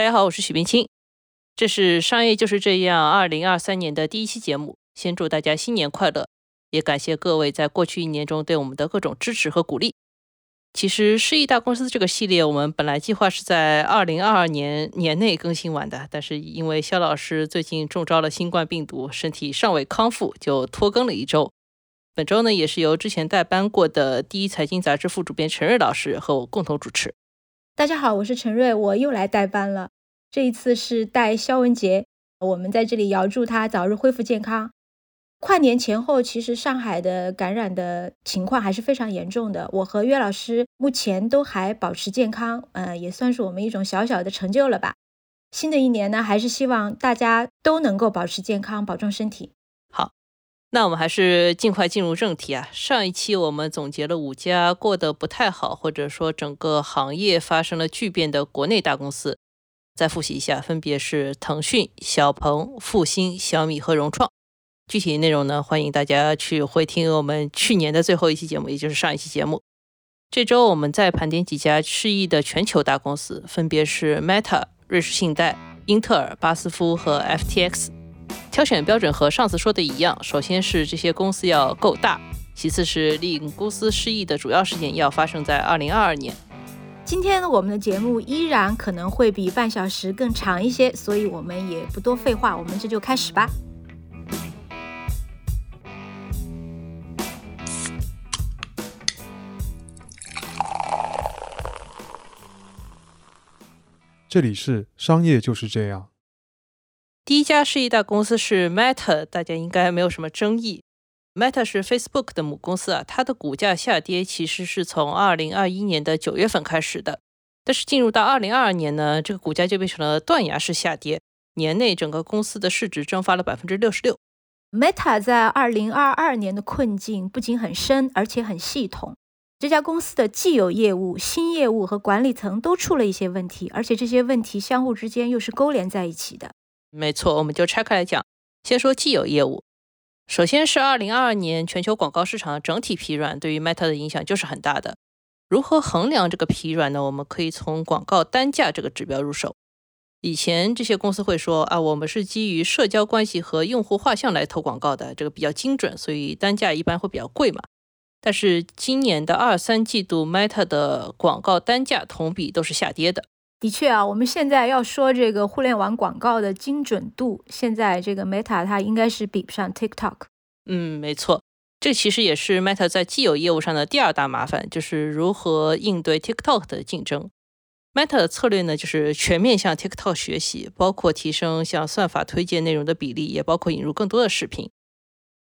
大家好，我是许冰清，这是商业就是这样二零二三年的第一期节目。先祝大家新年快乐，也感谢各位在过去一年中对我们的各种支持和鼓励。其实失意大公司这个系列，我们本来计划是在二零二二年年内更新完的，但是因为肖老师最近中招了新冠病毒，身体尚未康复，就拖更了一周。本周呢，也是由之前代班过的第一财经杂志副主编陈瑞老师和我共同主持。大家好，我是陈瑞，我又来代班了。这一次是带肖文杰，我们在这里遥祝他早日恢复健康。跨年前后，其实上海的感染的情况还是非常严重的。我和岳老师目前都还保持健康，呃，也算是我们一种小小的成就了吧。新的一年呢，还是希望大家都能够保持健康，保重身体。好。那我们还是尽快进入正题啊！上一期我们总结了五家过得不太好，或者说整个行业发生了巨变的国内大公司，再复习一下，分别是腾讯、小鹏、复星、小米和融创。具体内容呢，欢迎大家去回听我们去年的最后一期节目，也就是上一期节目。这周我们再盘点几家失意的全球大公司，分别是 Meta、瑞士信贷、英特尔、巴斯夫和 FTX。挑选标准和上次说的一样，首先是这些公司要够大，其次是令公司失意的主要事件要发生在二零二二年。今天我们的节目依然可能会比半小时更长一些，所以我们也不多废话，我们这就开始吧。这里是商业就是这样。第一家是一大公司是 Meta，大家应该没有什么争议。Meta 是 Facebook 的母公司啊，它的股价下跌其实是从二零二一年的九月份开始的，但是进入到二零二二年呢，这个股价就变成了断崖式下跌，年内整个公司的市值蒸发了百分之六十六。Meta 在二零二二年的困境不仅很深，而且很系统。这家公司的既有业务、新业务和管理层都出了一些问题，而且这些问题相互之间又是勾连在一起的。没错，我们就拆开来讲。先说既有业务，首先是二零二二年全球广告市场整体疲软，对于 Meta 的影响就是很大的。如何衡量这个疲软呢？我们可以从广告单价这个指标入手。以前这些公司会说啊，我们是基于社交关系和用户画像来投广告的，这个比较精准，所以单价一般会比较贵嘛。但是今年的二三季度，Meta 的广告单价同比都是下跌的。的确啊，我们现在要说这个互联网广告的精准度，现在这个 Meta 它应该是比不上 TikTok。嗯，没错，这其实也是 Meta 在既有业务上的第二大麻烦，就是如何应对 TikTok 的竞争。Meta 的策略呢，就是全面向 TikTok 学习，包括提升像算法推荐内容的比例，也包括引入更多的视频。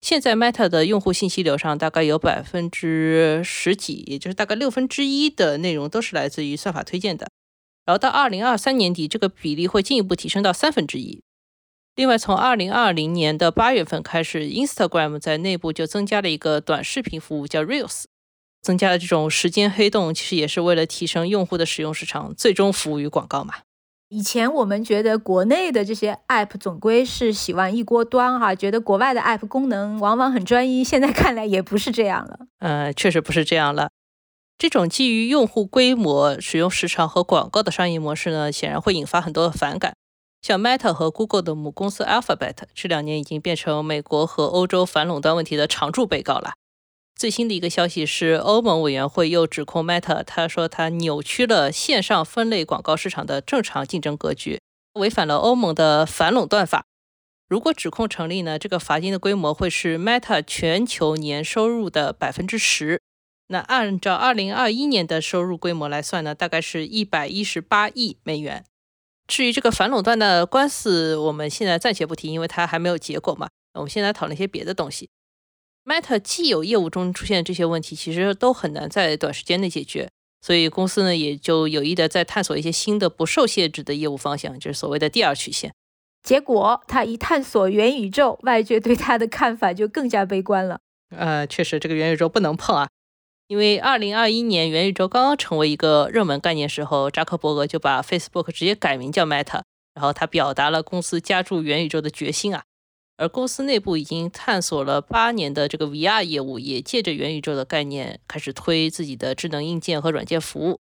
现在 Meta 的用户信息流上，大概有百分之十几，也就是大概六分之一的内容都是来自于算法推荐的。然后到二零二三年底，这个比例会进一步提升到三分之一。另外，从二零二零年的八月份开始，Instagram 在内部就增加了一个短视频服务，叫 Reels，增加了这种时间黑洞，其实也是为了提升用户的使用时长，最终服务于广告嘛。以前我们觉得国内的这些 App 总归是洗完一锅端哈，觉得国外的 App 功能往往很专一，现在看来也不是这样了。呃，确实不是这样了。这种基于用户规模、使用时长和广告的商业模式呢，显然会引发很多的反感。像 Meta 和 Google 的母公司 Alphabet，这两年已经变成美国和欧洲反垄断问题的常驻被告了。最新的一个消息是，欧盟委员会又指控 Meta，他说他扭曲了线上分类广告市场的正常竞争格局，违反了欧盟的反垄断法。如果指控成立呢，这个罚金的规模会是 Meta 全球年收入的百分之十。那按照二零二一年的收入规模来算呢，大概是一百一十八亿美元。至于这个反垄断的官司，我们现在暂且不提，因为它还没有结果嘛。我们先来讨论一些别的东西。Meta 既有业务中出现这些问题，其实都很难在短时间内解决，所以公司呢也就有意的在探索一些新的不受限制的业务方向，就是所谓的第二曲线。结果他一探索元宇宙，外界对他的看法就更加悲观了。呃，确实这个元宇宙不能碰啊。因为二零二一年元宇宙刚刚成为一个热门概念时候，扎克伯格就把 Facebook 直接改名叫 Meta，然后他表达了公司加入元宇宙的决心啊。而公司内部已经探索了八年的这个 VR 业务，也借着元宇宙的概念开始推自己的智能硬件和软件服务。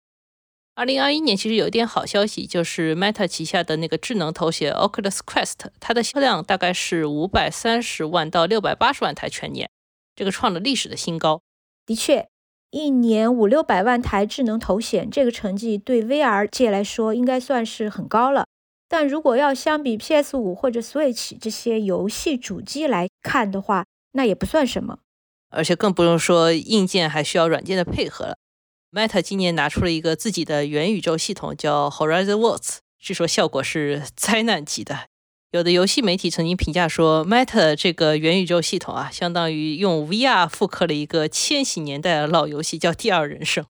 二零二一年其实有一点好消息，就是 Meta 旗下的那个智能头显 Oculus Quest，它的销量大概是五百三十万到六百八十万台全年，这个创了历史的新高。的确，一年五六百万台智能头显，这个成绩对 VR 界来说应该算是很高了。但如果要相比 PS 五或者 Switch 这些游戏主机来看的话，那也不算什么。而且更不用说硬件还需要软件的配合了。Meta 今年拿出了一个自己的元宇宙系统，叫 Horizon Worlds，据说效果是 灾难级的。有的游戏媒体曾经评价说，Meta 这个元宇宙系统啊，相当于用 VR 复刻了一个千禧年代的老游戏，叫《第二人生》。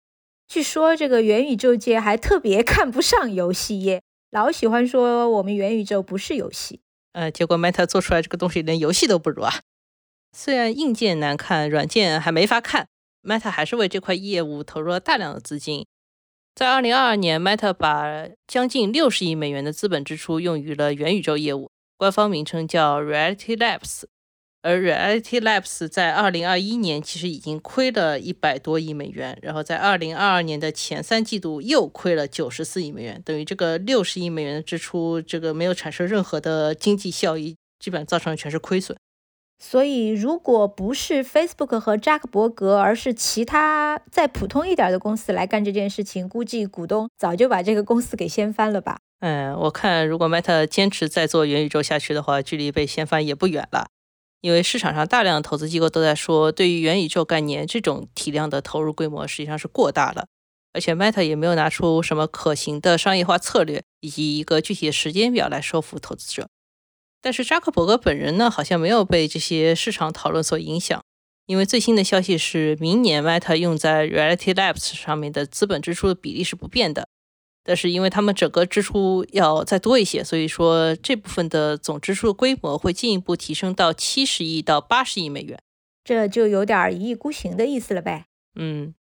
据说这个元宇宙界还特别看不上游戏业。老喜欢说我们元宇宙不是游戏，呃，结果 Meta 做出来这个东西连游戏都不如啊。虽然硬件难看，软件还没法看，Meta 还是为这块业务投入了大量的资金。在2022年，Meta 把将近60亿美元的资本支出用于了元宇宙业务，官方名称叫 Reality Labs。而 Reality Labs 在二零二一年其实已经亏了一百多亿美元，然后在二零二二年的前三季度又亏了九十四亿美元，等于这个六十亿美元的支出，这个没有产生任何的经济效益，基本上造成的全是亏损。所以，如果不是 Facebook 和扎克伯格，而是其他再普通一点的公司来干这件事情，估计股东早就把这个公司给掀翻了吧？嗯，我看如果 Meta 坚持再做元宇宙下去的话，距离被掀翻也不远了。因为市场上大量的投资机构都在说，对于元宇宙概念这种体量的投入规模实际上是过大了，而且 Meta 也没有拿出什么可行的商业化策略以及一个具体的时间表来说服投资者。但是扎克伯格本人呢，好像没有被这些市场讨论所影响，因为最新的消息是，明年 Meta 用在 Reality Labs 上面的资本支出的比例是不变的。但是因为他们整个支出要再多一些，所以说这部分的总支出的规模会进一步提升到七十亿到八十亿美元，这就有点一意孤行的意思了呗。嗯，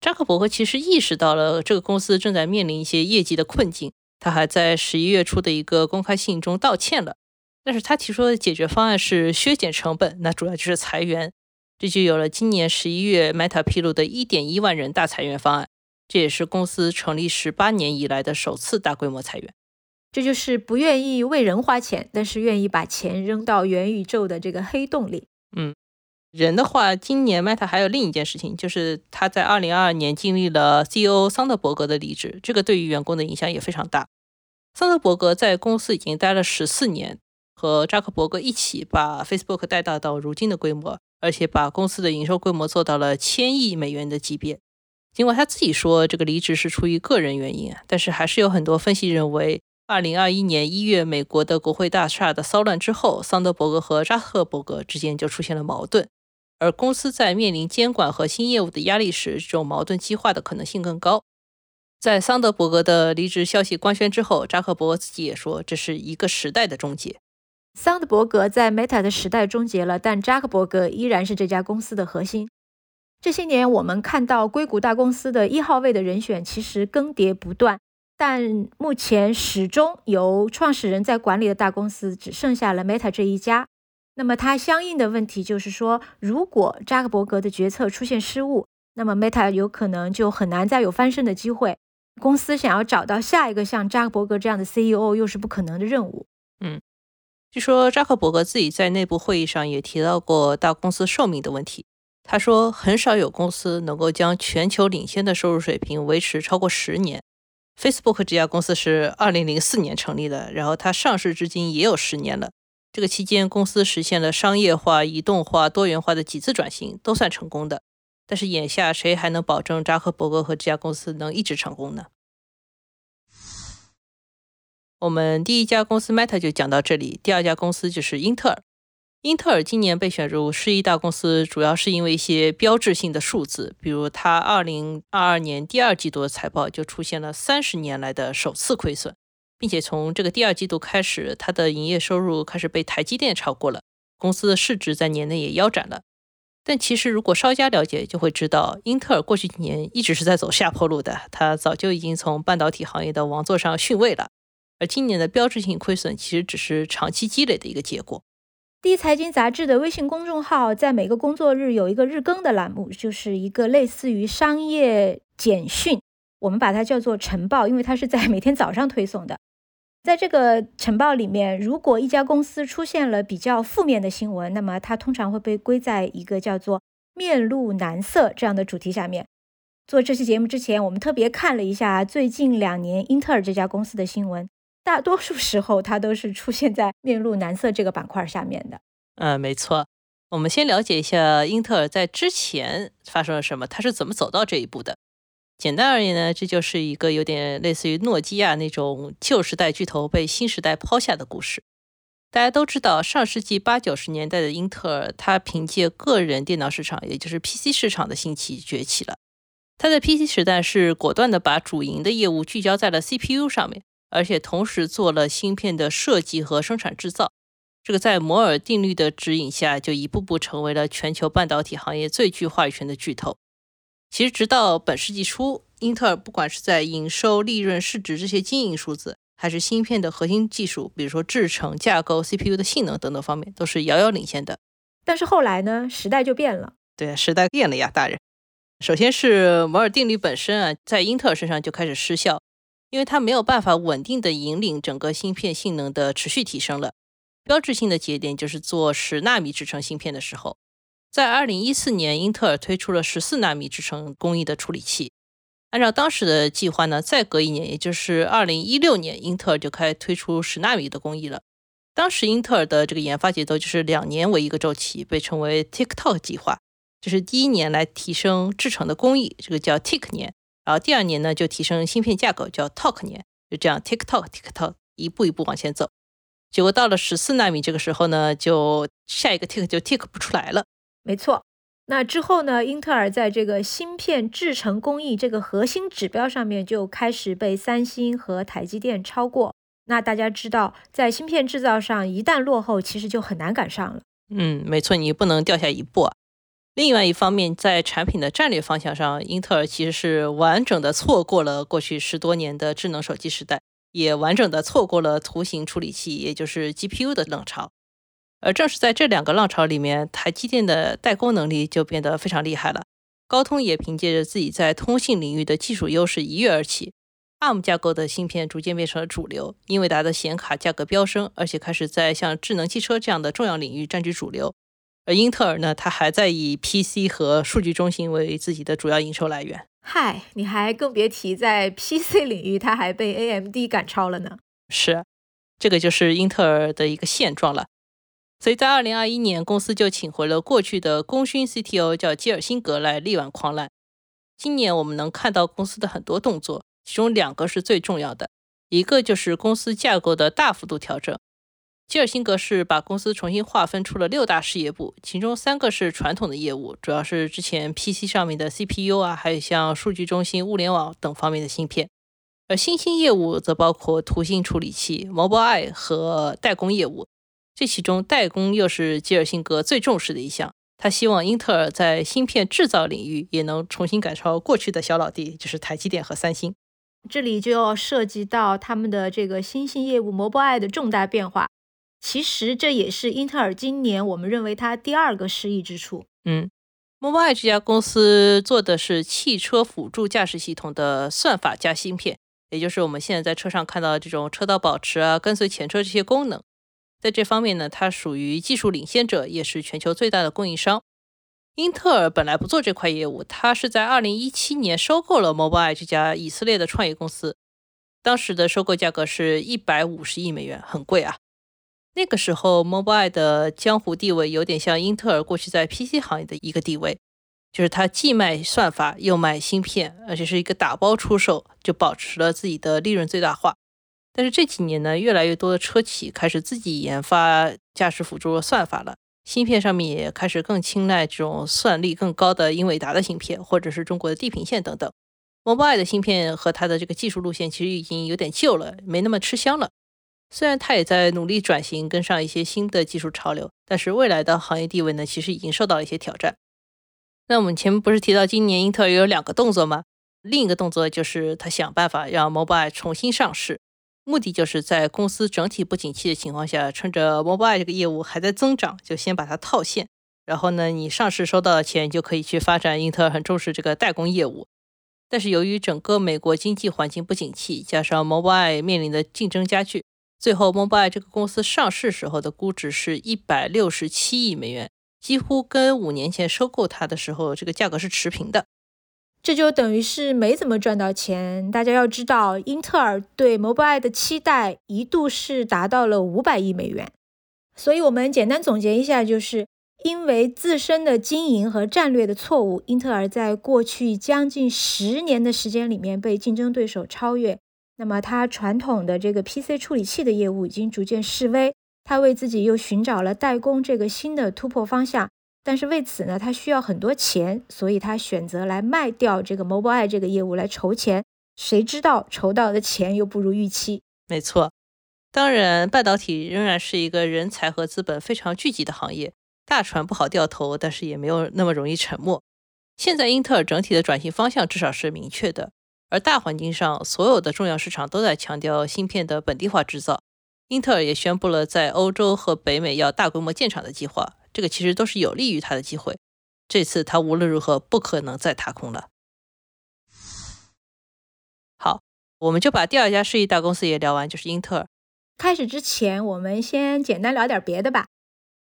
扎克伯格其实意识到了这个公司正在面临一些业绩的困境，他还在十一月初的一个公开信中道歉了。但是他提出的解决方案是削减成本，那主要就是裁员，这就有了今年十一月 Meta 披露的一点一万人大裁员方案。这也是公司成立十八年以来的首次大规模裁员。这就是不愿意为人花钱，但是愿意把钱扔到元宇宙的这个黑洞里。嗯，人的话，今年 Meta 还有另一件事情，就是他在二零二二年经历了 CEO 桑德伯格的离职，这个对于员工的影响也非常大。桑德伯格在公司已经待了十四年，和扎克伯格一起把 Facebook 带大到如今的规模，而且把公司的营收规模做到了千亿美元的级别。尽管他自己说这个离职是出于个人原因啊，但是还是有很多分析认为，二零二一年一月美国的国会大厦的骚乱之后，桑德伯格和扎克伯格之间就出现了矛盾，而公司在面临监管和新业务的压力时，这种矛盾激化的可能性更高。在桑德伯格的离职消息官宣之后，扎克伯格自己也说这是一个时代的终结。桑德伯格在 Meta 的时代终结了，但扎克伯格依然是这家公司的核心。这些年，我们看到硅谷大公司的一号位的人选其实更迭不断，但目前始终由创始人在管理的大公司只剩下了 Meta 这一家。那么，它相应的问题就是说，如果扎克伯格的决策出现失误，那么 Meta 有可能就很难再有翻身的机会。公司想要找到下一个像扎克伯格这样的 CEO，又是不可能的任务。嗯，据说扎克伯格自己在内部会议上也提到过大公司寿命的问题。他说，很少有公司能够将全球领先的收入水平维持超过十年。Facebook 这家公司是二零零四年成立的，然后它上市至今也有十年了。这个期间，公司实现了商业化、移动化、多元化的几次转型，都算成功的。但是眼下，谁还能保证扎克伯格和这家公司能一直成功呢？我们第一家公司 Meta 就讲到这里，第二家公司就是英特尔。英特尔今年被选入世一大公司，主要是因为一些标志性的数字，比如它2022年第二季度的财报就出现了三十年来的首次亏损，并且从这个第二季度开始，它的营业收入开始被台积电超过了，公司的市值在年内也腰斩了。但其实如果稍加了解，就会知道英特尔过去几年一直是在走下坡路的，它早就已经从半导体行业的王座上逊位了，而今年的标志性亏损其实只是长期积累的一个结果。第一财经杂志的微信公众号在每个工作日有一个日更的栏目，就是一个类似于商业简讯，我们把它叫做晨报，因为它是在每天早上推送的。在这个晨报里面，如果一家公司出现了比较负面的新闻，那么它通常会被归在一个叫做“面露难色”这样的主题下面。做这期节目之前，我们特别看了一下最近两年英特尔这家公司的新闻，大多数时候它都是出现在“面露难色”这个板块下面的。嗯，没错。我们先了解一下英特尔在之前发生了什么，它是怎么走到这一步的。简单而言呢，这就是一个有点类似于诺基亚那种旧时代巨头被新时代抛下的故事。大家都知道，上世纪八九十年代的英特尔，它凭借个人电脑市场，也就是 PC 市场的兴起崛起了。它在 PC 时代是果断的把主营的业务聚焦在了 CPU 上面，而且同时做了芯片的设计和生产制造。这个在摩尔定律的指引下，就一步步成为了全球半导体行业最具话语权的巨头。其实，直到本世纪初，英特尔不管是在营收、利润、市值这些经营数字，还是芯片的核心技术，比如说制程、架构、CPU 的性能等等方面，都是遥遥领先的。但是后来呢，时代就变了。对，时代变了呀，大人。首先是摩尔定律本身啊，在英特尔身上就开始失效，因为它没有办法稳定的引领整个芯片性能的持续提升了。标志性的节点就是做十纳米制程芯片的时候。在二零一四年，英特尔推出了十四纳米制程工艺的处理器。按照当时的计划呢，再隔一年，也就是二零一六年，英特尔就开推出十纳米的工艺了。当时英特尔的这个研发节奏就是两年为一个周期，被称为 TikTok 计划。就是第一年来提升制程的工艺，这个叫 Tik 年；然后第二年呢，就提升芯片架构，叫 Talk 年。就这样 TikTok TikTok 一步一步往前走。结果到了十四纳米这个时候呢，就下一个 tick 就 tick 不出来了。没错，那之后呢？英特尔在这个芯片制程工艺这个核心指标上面就开始被三星和台积电超过。那大家知道，在芯片制造上一旦落后，其实就很难赶上了。嗯，没错，你不能掉下一步。啊。另外一方面，在产品的战略方向上，英特尔其实是完整的错过了过去十多年的智能手机时代，也完整的错过了图形处理器，也就是 GPU 的浪潮。而正是在这两个浪潮里面，台积电的代工能力就变得非常厉害了。高通也凭借着自己在通信领域的技术优势一跃而起，ARM 架构的芯片逐渐变成了主流，英伟达的显卡价格飙升，而且开始在像智能汽车这样的重要领域占据主流。而英特尔呢，它还在以 PC 和数据中心为自己的主要营收来源。嗨，你还更别提在 PC 领域，它还被 AMD 赶超了呢。是，这个就是英特尔的一个现状了。所以在二零二一年，公司就请回了过去的功勋 CTO，叫基尔辛格来力挽狂澜。今年我们能看到公司的很多动作，其中两个是最重要的，一个就是公司架构的大幅度调整。基尔辛格是把公司重新划分出了六大事业部，其中三个是传统的业务，主要是之前 PC 上面的 CPU 啊，还有像数据中心、物联网等方面的芯片。而新兴业务则包括图形处理器、Mobileye 和代工业务。这其中，代工又是基尔辛格最重视的一项。他希望英特尔在芯片制造领域也能重新赶超过去的小老弟，就是台积电和三星。这里就要涉及到他们的这个新兴业务 Mobileye 的重大变化。其实这也是英特尔今年我们认为它第二个失意之处。嗯，Mobileye 这家公司做的是汽车辅助驾驶系统的算法加芯片，也就是我们现在在车上看到的这种车道保持啊、跟随前车这些功能。在这方面呢，它属于技术领先者，也是全球最大的供应商。英特尔本来不做这块业务，它是在2017年收购了 Mobileye 这家以色列的创业公司。当时的收购价格是一百五十亿美元，很贵啊。那个时候，Mobileye 的江湖地位有点像英特尔过去在 PC 行业的一个地位，就是它既卖算法又卖芯片，而且是一个打包出售，就保持了自己的利润最大化。但是这几年呢，越来越多的车企开始自己研发驾驶辅助算法了，芯片上面也开始更青睐这种算力更高的英伟达的芯片，或者是中国的地平线等等。Mobileye 的芯片和它的这个技术路线其实已经有点旧了，没那么吃香了。虽然它也在努力转型，跟上一些新的技术潮流，但是未来的行业地位呢，其实已经受到了一些挑战。那我们前面不是提到今年英特尔有两个动作吗？另一个动作就是他想办法让 Mobile 重新上市。目的就是在公司整体不景气的情况下，趁着 Mobile 这个业务还在增长，就先把它套现。然后呢，你上市收到的钱就可以去发展英特尔很重视这个代工业务。但是由于整个美国经济环境不景气，加上 Mobile 面临的竞争加剧，最后 Mobile 这个公司上市时候的估值是一百六十七亿美元，几乎跟五年前收购它的时候这个价格是持平的。这就等于是没怎么赚到钱。大家要知道，英特尔对 Mobile 的期待一度是达到了五百亿美元。所以，我们简单总结一下，就是。因为自身的经营和战略的错误，英特尔在过去将近十年的时间里面被竞争对手超越。那么，它传统的这个 PC 处理器的业务已经逐渐式微，它为自己又寻找了代工这个新的突破方向。但是为此呢，它需要很多钱，所以它选择来卖掉这个 Mobileye 这个业务来筹钱。谁知道筹到的钱又不如预期？没错，当然，半导体仍然是一个人才和资本非常聚集的行业。大船不好掉头，但是也没有那么容易沉没。现在英特尔整体的转型方向至少是明确的，而大环境上所有的重要市场都在强调芯片的本地化制造。英特尔也宣布了在欧洲和北美要大规模建厂的计划，这个其实都是有利于它的机会。这次它无论如何不可能再踏空了。好，我们就把第二家世纪大公司也聊完，就是英特尔。开始之前，我们先简单聊点别的吧。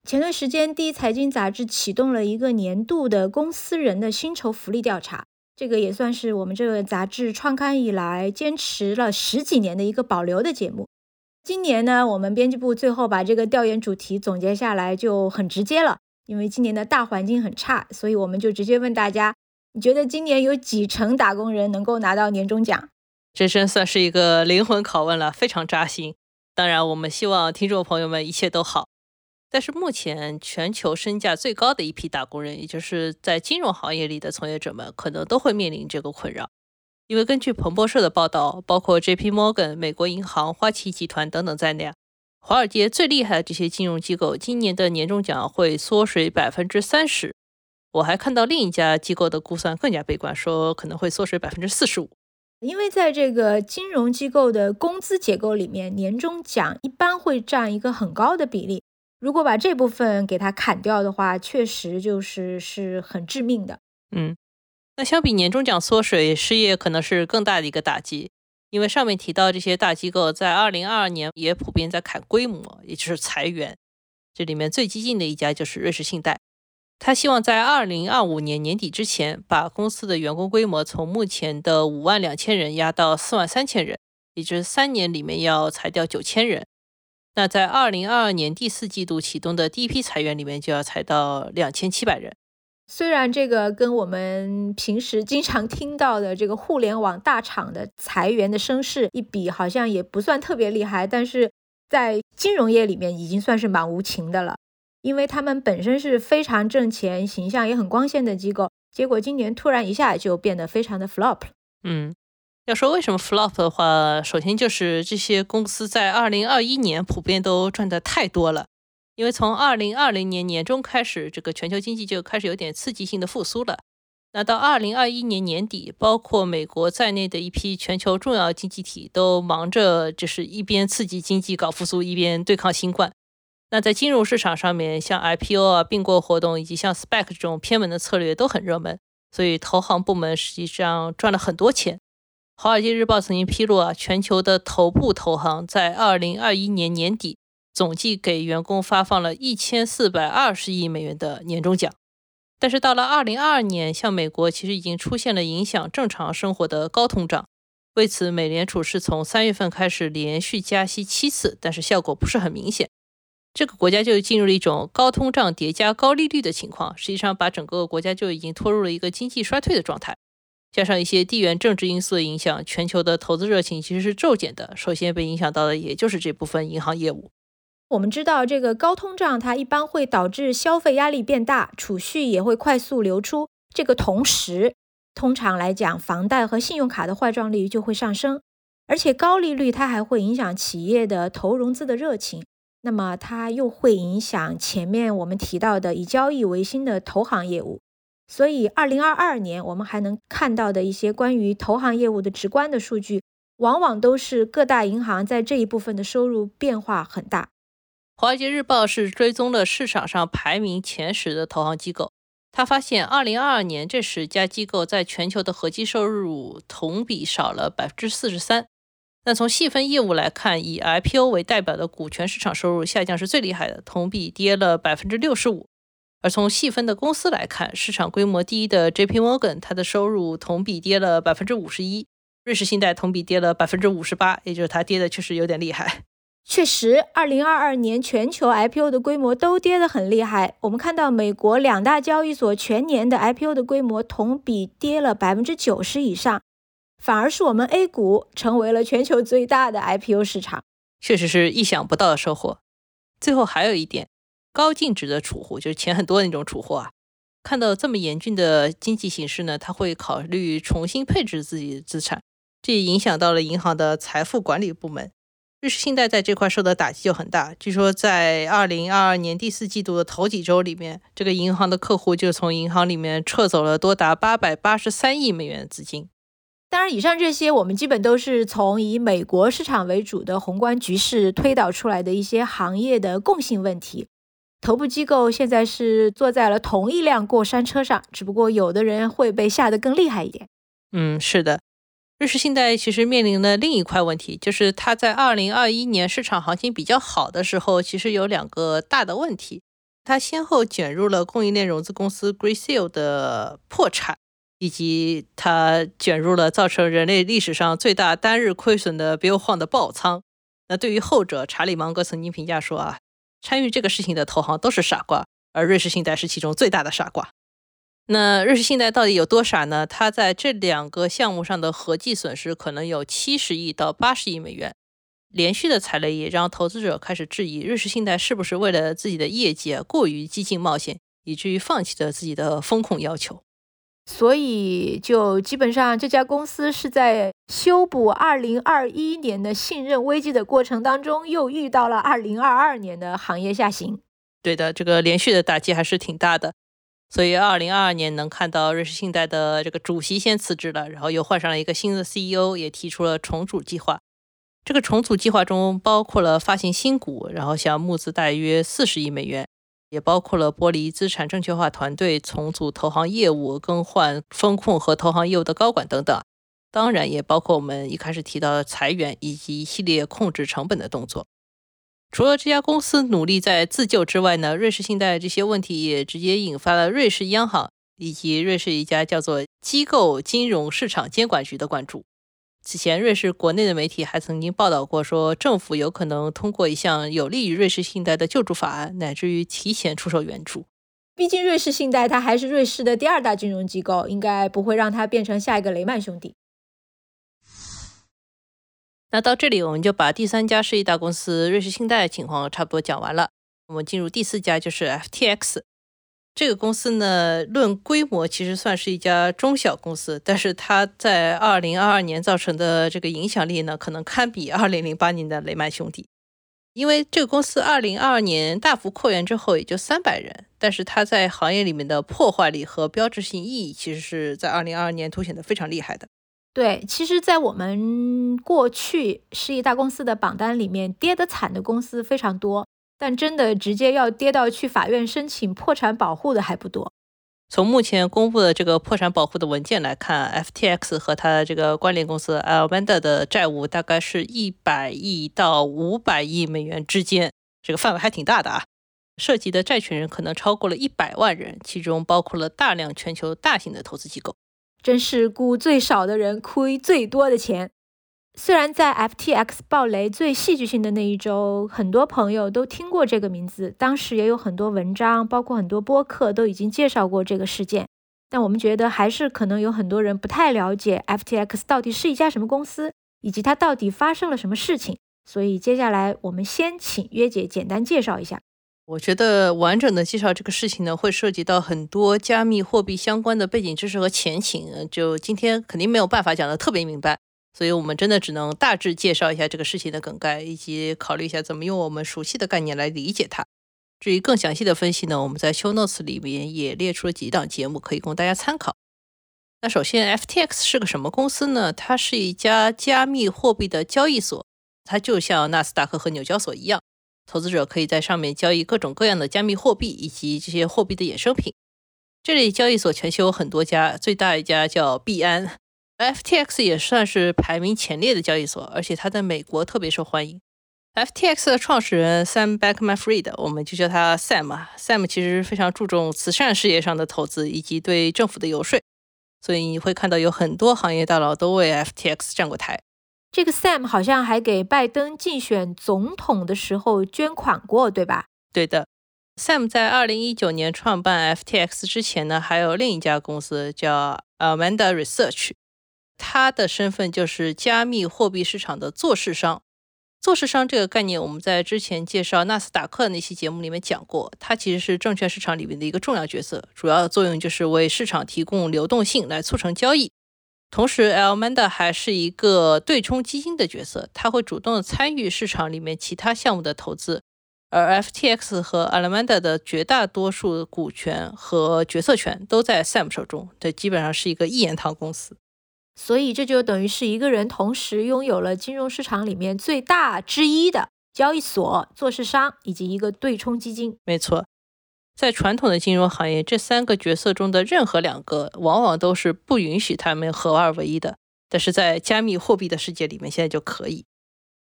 前段时间，第一财经杂志启动了一个年度的公司人的薪酬福利调查，这个也算是我们这个杂志创刊以来坚持了十几年的一个保留的节目。今年呢，我们编辑部最后把这个调研主题总结下来，就很直接了。因为今年的大环境很差，所以我们就直接问大家：你觉得今年有几成打工人能够拿到年终奖？这真算是一个灵魂拷问了，非常扎心。当然，我们希望听众朋友们一切都好。但是目前全球身价最高的一批打工人，也就是在金融行业里的从业者们，可能都会面临这个困扰。因为根据彭博社的报道，包括 J.P. Morgan、美国银行、花旗集团等等在内，华尔街最厉害的这些金融机构，今年的年终奖会缩水百分之三十。我还看到另一家机构的估算更加悲观，说可能会缩水百分之四十五。因为在这个金融机构的工资结构里面，年终奖一般会占一个很高的比例。如果把这部分给它砍掉的话，确实就是是很致命的。嗯，那相比年终奖缩水，失业可能是更大的一个打击。因为上面提到这些大机构在二零二二年也普遍在砍规模，也就是裁员。这里面最激进的一家就是瑞士信贷，他希望在二零二五年年底之前，把公司的员工规模从目前的五万两千人压到四万三千人，也就是三年里面要裁掉九千人。那在二零二二年第四季度启动的第一批裁员里面，就要裁到两千七百人。虽然这个跟我们平时经常听到的这个互联网大厂的裁员的声势一比，好像也不算特别厉害，但是在金融业里面已经算是蛮无情的了，因为他们本身是非常挣钱、形象也很光鲜的机构，结果今年突然一下就变得非常的 flop。嗯。要说为什么 flop 的话，首先就是这些公司在二零二一年普遍都赚的太多了，因为从二零二零年年中开始，这个全球经济就开始有点刺激性的复苏了。那到二零二一年年底，包括美国在内的一批全球重要经济体都忙着就是一边刺激经济搞复苏，一边对抗新冠。那在金融市场上面，像 IPO 啊、并购活动以及像 SPAC 这种偏门的策略都很热门，所以投行部门实际上赚了很多钱。华尔街日报曾经披露啊，全球的头部投行在二零二一年年底总计给员工发放了一千四百二十亿美元的年终奖。但是到了二零二二年，像美国其实已经出现了影响正常生活的高通胀。为此，美联储是从三月份开始连续加息七次，但是效果不是很明显。这个国家就进入了一种高通胀叠加高利率的情况，实际上把整个国家就已经拖入了一个经济衰退的状态。加上一些地缘政治因素的影响，全球的投资热情其实是骤减的。首先被影响到的，也就是这部分银行业务。我们知道，这个高通胀它一般会导致消费压力变大，储蓄也会快速流出。这个同时，通常来讲，房贷和信用卡的坏账率就会上升，而且高利率它还会影响企业的投融资的热情。那么它又会影响前面我们提到的以交易为新的投行业务。所以，二零二二年我们还能看到的一些关于投行业务的直观的数据，往往都是各大银行在这一部分的收入变化很大。华尔街日报是追踪了市场上排名前十的投行机构，他发现，二零二二年这十家机构在全球的合计收入同比少了百分之四十三。那从细分业务来看，以 IPO 为代表的股权市场收入下降是最厉害的，同比跌了百分之六十五。而从细分的公司来看，市场规模第一的 JP Morgan，它的收入同比跌了百分之五十一；瑞士信贷同比跌了百分之五十八，也就是它跌的确实有点厉害。确实，二零二二年全球 IPO 的规模都跌得很厉害。我们看到美国两大交易所全年的 IPO 的规模同比跌了百分之九十以上，反而是我们 A 股成为了全球最大的 IPO 市场，确实是意想不到的收获。最后还有一点，高净值的储户就是钱很多的那种储户啊，看到这么严峻的经济形势呢，他会考虑重新配置自己的资产，这也影响到了银行的财富管理部门。瑞士信贷在这块受的打击就很大。据说在二零二二年第四季度的头几周里面，这个银行的客户就从银行里面撤走了多达八百八十三亿美元的资金。当然，以上这些我们基本都是从以美国市场为主的宏观局势推导出来的一些行业的共性问题。头部机构现在是坐在了同一辆过山车上，只不过有的人会被吓得更厉害一点。嗯，是的。瑞士信贷其实面临的另一块问题，就是它在二零二一年市场行情比较好的时候，其实有两个大的问题。它先后卷入了供应链融资公司 Gracell 的破产，以及它卷入了造成人类历史上最大单日亏损的 Bill Huang 的爆仓。那对于后者，查理芒格曾经评价说啊，参与这个事情的投行都是傻瓜，而瑞士信贷是其中最大的傻瓜。那瑞士信贷到底有多傻呢？它在这两个项目上的合计损失可能有七十亿到八十亿美元。连续的踩雷也让投资者开始质疑瑞士信贷是不是为了自己的业绩过于激进冒险，以至于放弃了自己的风控要求。所以，就基本上这家公司是在修补二零二一年的信任危机的过程当中，又遇到了二零二二年的行业下行。对的，这个连续的打击还是挺大的。所以，二零二二年能看到瑞士信贷的这个主席先辞职了，然后又换上了一个新的 CEO，也提出了重组计划。这个重组计划中包括了发行新股，然后想募资大约四十亿美元，也包括了剥离资产证券化团队、重组投行业务、更换风控和投行业务的高管等等。当然，也包括我们一开始提到的裁员以及一系列控制成本的动作。除了这家公司努力在自救之外呢，瑞士信贷这些问题也直接引发了瑞士央行以及瑞士一家叫做机构金融市场监管局的关注。此前，瑞士国内的媒体还曾经报道过，说政府有可能通过一项有利于瑞士信贷的救助法案，乃至于提前出手援助。毕竟，瑞士信贷它还是瑞士的第二大金融机构，应该不会让它变成下一个雷曼兄弟。那到这里，我们就把第三家世纪大公司瑞士信贷情况差不多讲完了。我们进入第四家，就是 FTX 这个公司呢，论规模其实算是一家中小公司，但是它在二零二二年造成的这个影响力呢，可能堪比二零零八年的雷曼兄弟。因为这个公司二零二二年大幅扩员之后，也就三百人，但是它在行业里面的破坏力和标志性意义，其实是在二零二二年凸显的非常厉害的。对，其实，在我们过去世纪大公司的榜单里面，跌得惨的公司非常多，但真的直接要跌到去法院申请破产保护的还不多。从目前公布的这个破产保护的文件来看，FTX 和它的这个关联公司 Alameda 的债务大概是一百亿到五百亿美元之间，这个范围还挺大的啊。涉及的债权人可能超过了一百万人，其中包括了大量全球大型的投资机构。真是雇最少的人亏最多的钱。虽然在 FTX 暴雷最戏剧性的那一周，很多朋友都听过这个名字，当时也有很多文章，包括很多播客都已经介绍过这个事件。但我们觉得还是可能有很多人不太了解 FTX 到底是一家什么公司，以及它到底发生了什么事情。所以接下来我们先请约姐简单介绍一下。我觉得完整的介绍这个事情呢，会涉及到很多加密货币相关的背景知识和前情，就今天肯定没有办法讲的特别明白，所以我们真的只能大致介绍一下这个事情的梗概，以及考虑一下怎么用我们熟悉的概念来理解它。至于更详细的分析呢，我们在 Show Notes 里面也列出了几档节目可以供大家参考。那首先，FTX 是个什么公司呢？它是一家加密货币的交易所，它就像纳斯达克和纽交所一样。投资者可以在上面交易各种各样的加密货币以及这些货币的衍生品。这类交易所全球有很多家，最大一家叫币安，FTX 也算是排名前列的交易所，而且它在美国特别受欢迎。FTX 的创始人 Sam Bankman-Fried，我们就叫他 Sam 啊。Sam 其实非常注重慈善事业上的投资以及对政府的游说，所以你会看到有很多行业大佬都为 FTX 站过台。这个 Sam 好像还给拜登竞选总统的时候捐款过，对吧？对的。Sam 在二零一九年创办 FTX 之前呢，还有另一家公司叫 Amanda Research，他的身份就是加密货币市场的做市商。做市商这个概念，我们在之前介绍纳斯达克那期节目里面讲过。它其实是证券市场里面的一个重要角色，主要作用就是为市场提供流动性来促成交易。同时，Alameda 还是一个对冲基金的角色，它会主动参与市场里面其他项目的投资。而 FTX 和 Alameda 的绝大多数股权和决策权都在 Sam 手中，这基本上是一个一言堂公司。所以这就等于是一个人同时拥有了金融市场里面最大之一的交易所、做市商以及一个对冲基金。没错，在传统的金融行业，这三个角色中的任何两个，往往都是不允许他们合二为一的。但是在加密货币的世界里面，现在就可以。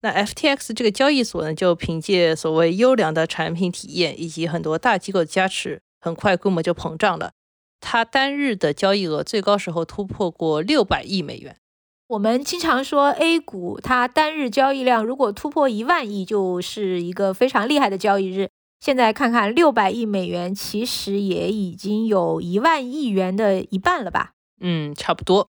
那 FTX 这个交易所呢，就凭借所谓优良的产品体验以及很多大机构的加持，很快规模就膨胀了。它单日的交易额最高时候突破过六百亿美元。我们经常说 A 股它单日交易量如果突破一万亿，就是一个非常厉害的交易日。现在看看六百亿美元，其实也已经有一万亿元的一半了吧？嗯，差不多。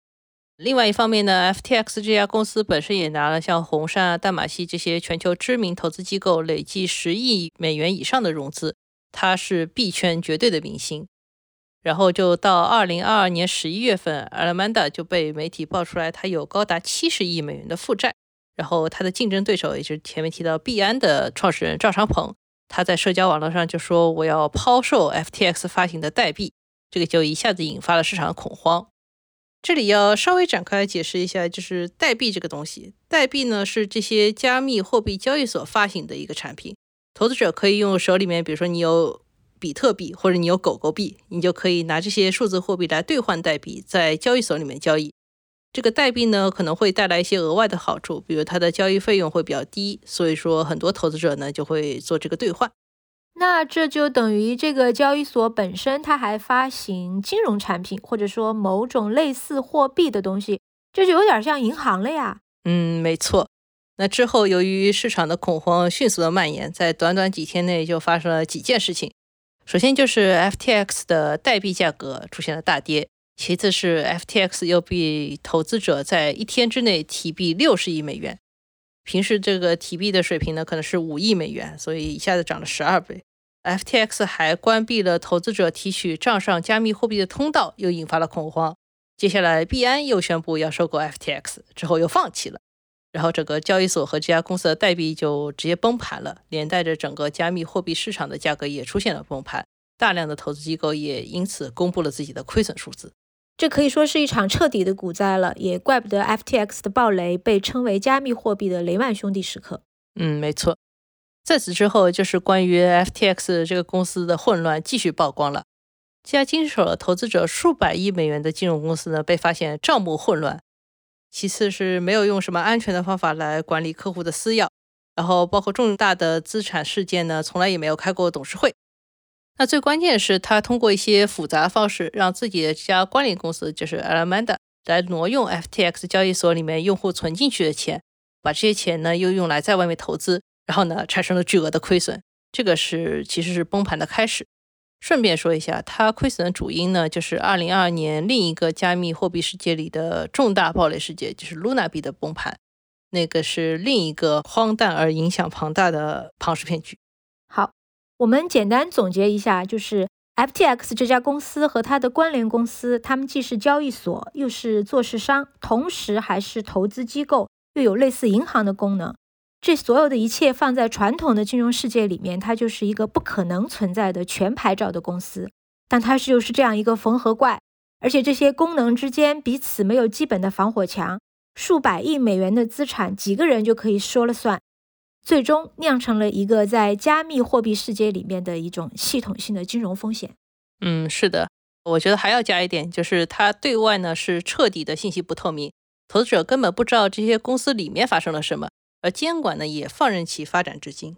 另外一方面呢，FTX 这家公司本身也拿了像红杉啊、淡马锡这些全球知名投资机构累计十亿美元以上的融资，它是币圈绝对的明星。然后就到二零二二年十一月份，Alameda 就被媒体爆出来，他有高达七十亿美元的负债。然后他的竞争对手也就是前面提到币安的创始人赵长鹏，他在社交网络上就说我要抛售 FTX 发行的代币，这个就一下子引发了市场的恐慌。这里要稍微展开解释一下，就是代币这个东西，代币呢是这些加密货币交易所发行的一个产品，投资者可以用手里面，比如说你有。比特币或者你有狗狗币，你就可以拿这些数字货币来兑换代币，在交易所里面交易。这个代币呢可能会带来一些额外的好处，比如它的交易费用会比较低，所以说很多投资者呢就会做这个兑换。那这就等于这个交易所本身它还发行金融产品，或者说某种类似货币的东西，这就有点像银行了呀。嗯，没错。那之后由于市场的恐慌迅速的蔓延，在短短几天内就发生了几件事情。首先就是 FTX 的代币价格出现了大跌，其次是 FTX 又被投资者在一天之内提币六十亿美元，平时这个提币的水平呢可能是五亿美元，所以一下子涨了十二倍。FTX 还关闭了投资者提取账上加密货币的通道，又引发了恐慌。接下来币安又宣布要收购 FTX，之后又放弃了。然后整个交易所和这家公司的代币就直接崩盘了，连带着整个加密货币市场的价格也出现了崩盘，大量的投资机构也因此公布了自己的亏损数字。这可以说是一场彻底的股灾了，也怪不得 FTX 的暴雷被称为加密货币的雷曼兄弟时刻。嗯，没错。在此之后，就是关于 FTX 这个公司的混乱继续曝光了。这家经手了投资者数百亿美元的金融公司呢，被发现账目混乱。其次是没有用什么安全的方法来管理客户的私钥，然后包括重大的资产事件呢，从来也没有开过董事会。那最关键是，他通过一些复杂方式，让自己的这家关联公司就是 Alameda 来挪用 FTX 交易所里面用户存进去的钱，把这些钱呢又用来在外面投资，然后呢产生了巨额的亏损。这个是其实是崩盘的开始。顺便说一下，它亏损的主因呢，就是2022年另一个加密货币世界里的重大暴雷事件，就是 Luna 币的崩盘。那个是另一个荒诞而影响庞大的庞氏骗局。好，我们简单总结一下，就是 FTX 这家公司和它的关联公司，他们既是交易所，又是做市商，同时还是投资机构，又有类似银行的功能。这所有的一切放在传统的金融世界里面，它就是一个不可能存在的全牌照的公司。但它是又是这样一个缝合怪，而且这些功能之间彼此没有基本的防火墙，数百亿美元的资产，几个人就可以说了算，最终酿成了一个在加密货币世界里面的一种系统性的金融风险。嗯，是的，我觉得还要加一点，就是它对外呢是彻底的信息不透明，投资者根本不知道这些公司里面发生了什么，而监管呢也放任其发展至今。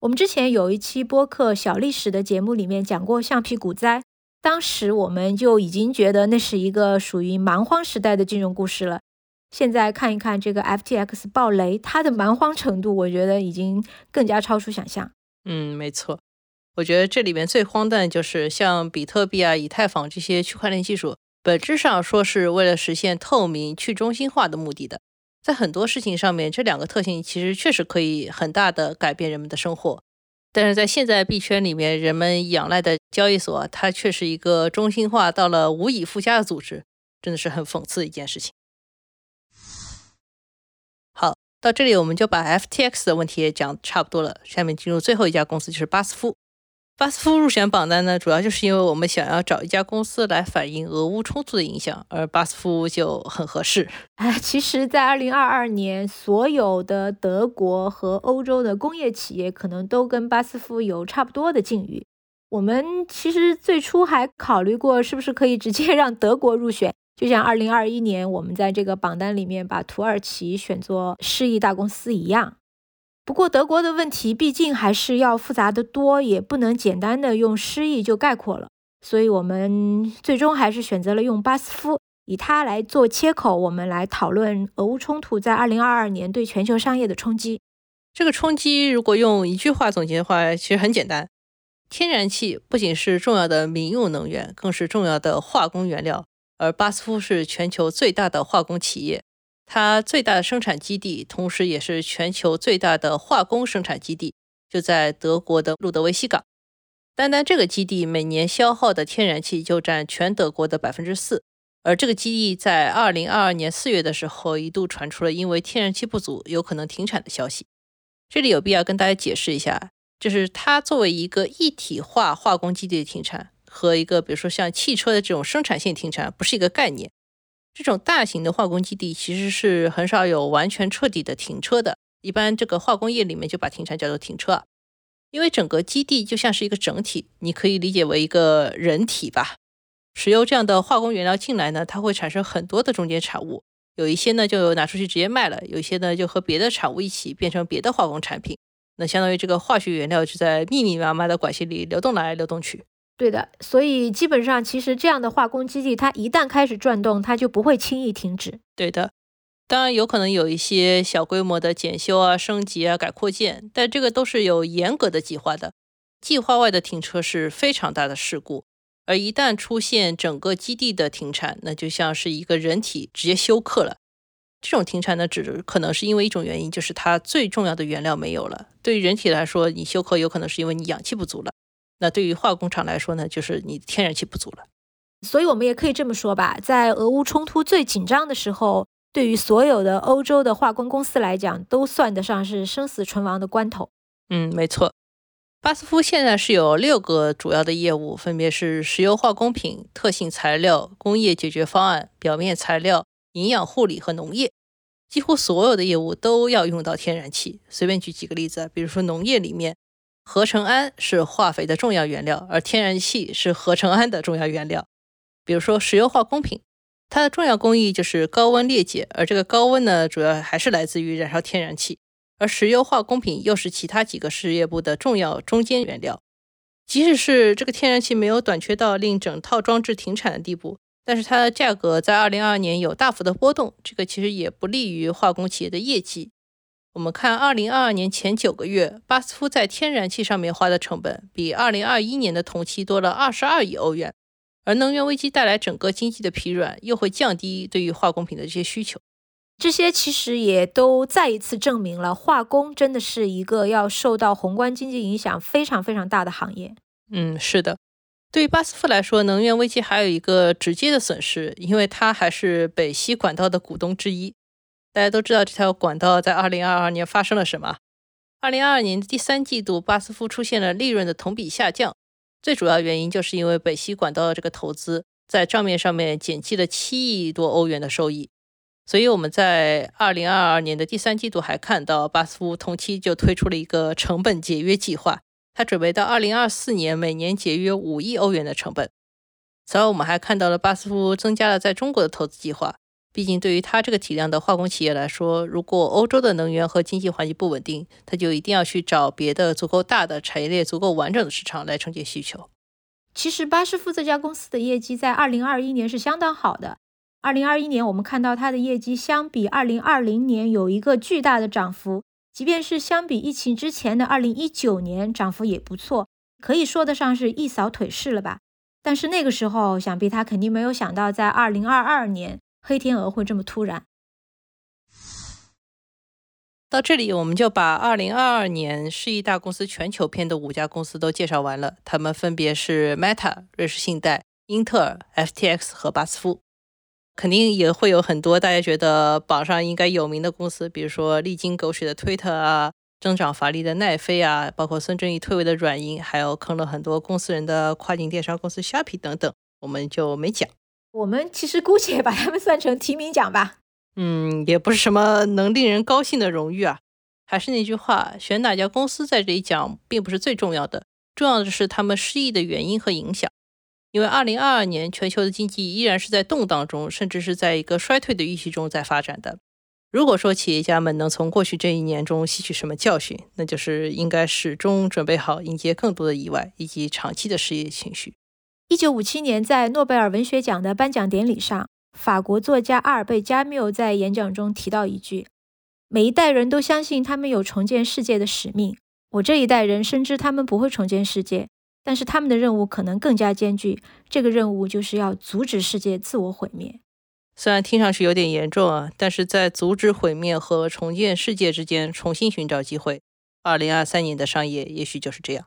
我们之前有一期播客小历史的节目里面讲过橡皮股灾，当时我们就已经觉得那是一个属于蛮荒时代的金融故事了。现在看一看这个 FTX 暴雷，它的蛮荒程度，我觉得已经更加超出想象。嗯，没错。我觉得这里面最荒诞就是像比特币啊、以太坊这些区块链技术，本质上说是为了实现透明、去中心化的目的的。在很多事情上面，这两个特性其实确实可以很大的改变人们的生活。但是在现在币圈里面，人们仰赖的交易所，它却是一个中心化到了无以复加的组织，真的是很讽刺的一件事情。好，到这里我们就把 FTX 的问题也讲差不多了，下面进入最后一家公司，就是巴斯夫。巴斯夫入选榜单呢，主要就是因为我们想要找一家公司来反映俄乌冲突的影响，而巴斯夫就很合适。哎，其实，在二零二二年，所有的德国和欧洲的工业企业可能都跟巴斯夫有差不多的境遇。我们其实最初还考虑过，是不是可以直接让德国入选，就像二零二一年我们在这个榜单里面把土耳其选作失意大公司一样。不过德国的问题毕竟还是要复杂的多，也不能简单的用失意就概括了，所以我们最终还是选择了用巴斯夫，以它来做切口，我们来讨论俄乌冲突在二零二二年对全球商业的冲击。这个冲击如果用一句话总结的话，其实很简单：天然气不仅是重要的民用能源，更是重要的化工原料，而巴斯夫是全球最大的化工企业。它最大的生产基地，同时也是全球最大的化工生产基地，就在德国的路德维希港。单单这个基地每年消耗的天然气就占全德国的百分之四。而这个基地在二零二二年四月的时候，一度传出了因为天然气不足有可能停产的消息。这里有必要跟大家解释一下，就是它作为一个一体化化工基地的停产，和一个比如说像汽车的这种生产线停产，不是一个概念。这种大型的化工基地其实是很少有完全彻底的停车的，一般这个化工业里面就把停产叫做停车，因为整个基地就像是一个整体，你可以理解为一个人体吧。石油这样的化工原料进来呢，它会产生很多的中间产物，有一些呢就拿出去直接卖了，有一些呢就和别的产物一起变成别的化工产品，那相当于这个化学原料就在密密麻麻的管线里流动来流动去。对的，所以基本上，其实这样的化工基地，它一旦开始转动，它就不会轻易停止。对的，当然有可能有一些小规模的检修啊、升级啊、改扩建，但这个都是有严格的计划的。计划外的停车是非常大的事故，而一旦出现整个基地的停产，那就像是一个人体直接休克了。这种停产呢，只可能是因为一种原因，就是它最重要的原料没有了。对于人体来说，你休克有可能是因为你氧气不足了。那对于化工厂来说呢，就是你天然气不足了。所以我们也可以这么说吧，在俄乌冲突最紧张的时候，对于所有的欧洲的化工公司来讲，都算得上是生死存亡的关头。嗯，没错。巴斯夫现在是有六个主要的业务，分别是石油化工品、特性材料、工业解决方案、表面材料、营养护理和农业。几乎所有的业务都要用到天然气。随便举几个例子，比如说农业里面。合成氨是化肥的重要原料，而天然气是合成氨的重要原料。比如说石油化工品，它的重要工艺就是高温裂解，而这个高温呢，主要还是来自于燃烧天然气。而石油化工品又是其他几个事业部的重要中间原料。即使是这个天然气没有短缺到令整套装置停产的地步，但是它的价格在二零二二年有大幅的波动，这个其实也不利于化工企业的业绩。我们看，二零二二年前九个月，巴斯夫在天然气上面花的成本比二零二一年的同期多了二十二亿欧元。而能源危机带来整个经济的疲软，又会降低对于化工品的这些需求。这些其实也都再一次证明了，化工真的是一个要受到宏观经济影响非常非常大的行业。嗯，是的。对于巴斯夫来说，能源危机还有一个直接的损失，因为它还是北溪管道的股东之一。大家都知道这条管道在二零二二年发生了什么？二零二二年的第三季度，巴斯夫出现了利润的同比下降，最主要原因就是因为北溪管道的这个投资在账面上面减记了七亿多欧元的收益。所以我们在二零二二年的第三季度还看到，巴斯夫同期就推出了一个成本节约计划，他准备到二零二四年每年节约五亿欧元的成本。此外，我们还看到了巴斯夫增加了在中国的投资计划。毕竟，对于它这个体量的化工企业来说，如果欧洲的能源和经济环境不稳定，它就一定要去找别的足够大的产业链、足够完整的市场来承接需求。其实，巴斯夫这家公司的业绩在二零二一年是相当好的。二零二一年，我们看到它的业绩相比二零二零年有一个巨大的涨幅，即便是相比疫情之前的二零一九年，涨幅也不错，可以说得上是一扫颓势了吧。但是那个时候，想必他肯定没有想到，在二零二二年。黑天鹅会这么突然？到这里，我们就把二零二二年世亿大公司全球篇的五家公司都介绍完了。他们分别是 Meta、瑞士信贷、英特尔、FTX 和巴斯夫。肯定也会有很多大家觉得榜上应该有名的公司，比如说历经狗血的 Twitter 啊，增长乏力的奈飞啊，包括孙正义退位的软银，还有坑了很多公司人的跨境电商公司 Shopee 等等，我们就没讲。我们其实姑且把他们算成提名奖吧。嗯，也不是什么能令人高兴的荣誉啊。还是那句话，选哪家公司在这里讲并不是最重要的，重要的是他们失意的原因和影响。因为2022年全球的经济依然是在动荡中，甚至是在一个衰退的预期中在发展的。如果说企业家们能从过去这一年中吸取什么教训，那就是应该始终准备好迎接更多的意外以及长期的失业情绪。一九五七年，在诺贝尔文学奖的颁奖典礼上，法国作家阿尔贝·加缪在演讲中提到一句：“每一代人都相信他们有重建世界的使命。我这一代人深知他们不会重建世界，但是他们的任务可能更加艰巨。这个任务就是要阻止世界自我毁灭。虽然听上去有点严重啊，但是在阻止毁灭和重建世界之间重新寻找机会。二零二三年的商业也许就是这样。”